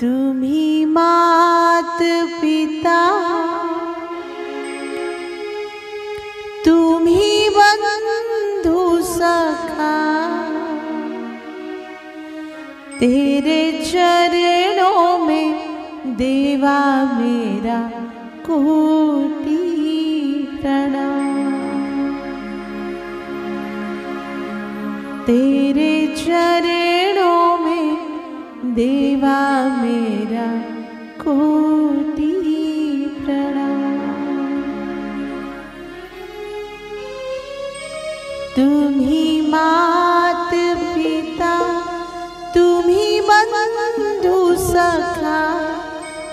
तुम्ही मात पिता। तुम्ही बंधु सखा। तेरे चरणों में देवा मेरा को तुम्ही मात पिता तुम्ही बंधु सखा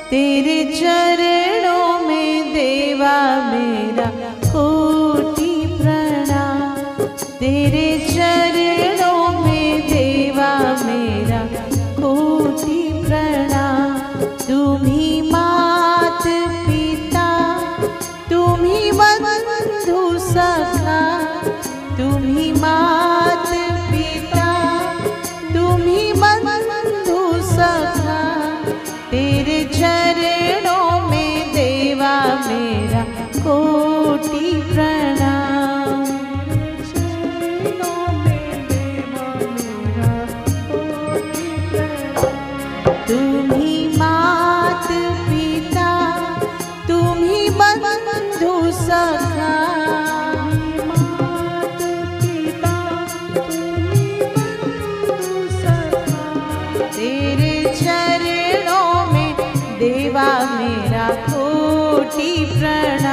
तेरे चरणों में देवा मेरा कोटि प्रणाम तेरे ছি প্রাণ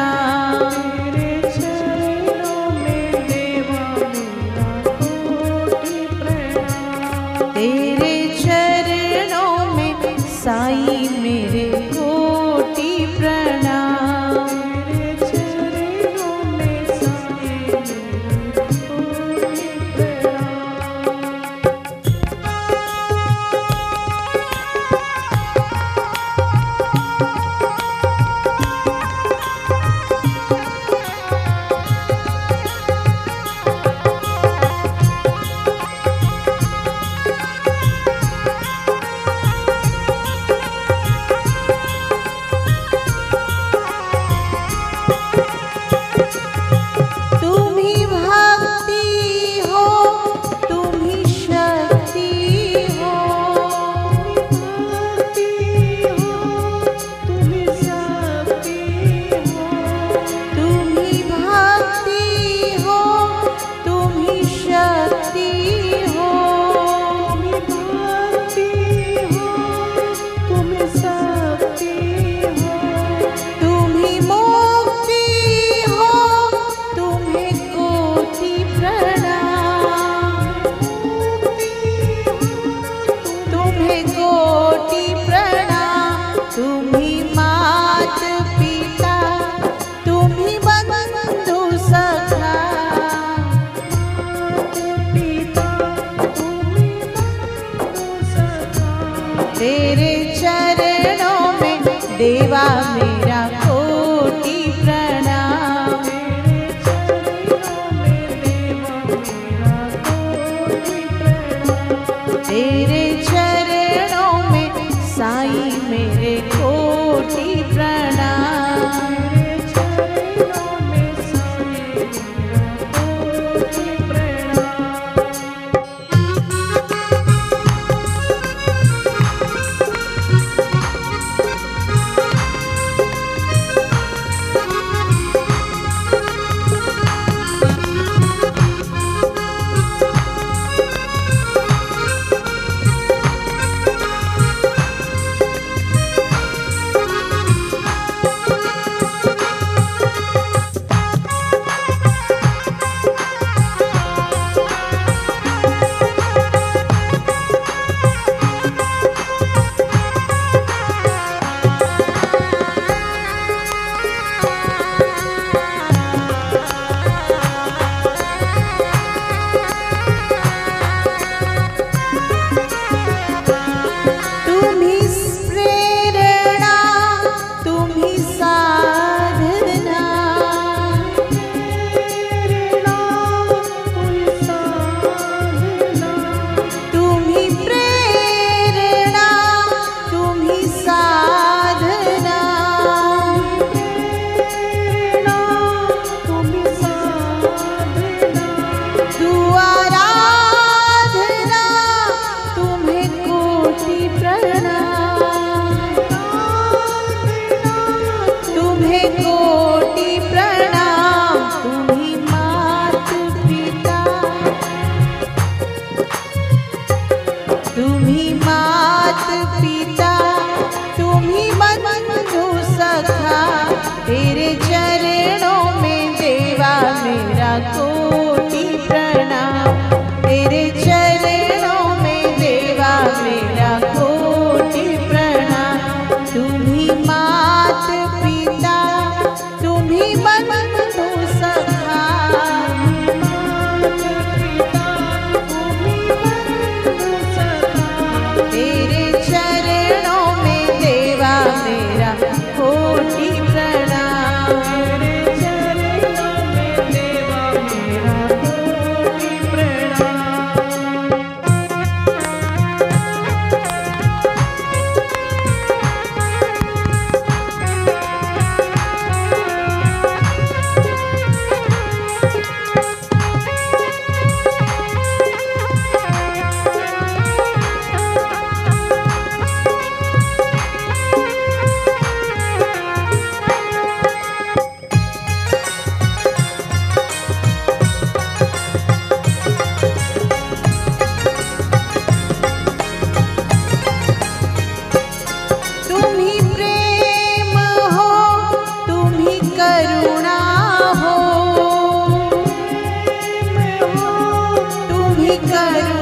Sita Ram.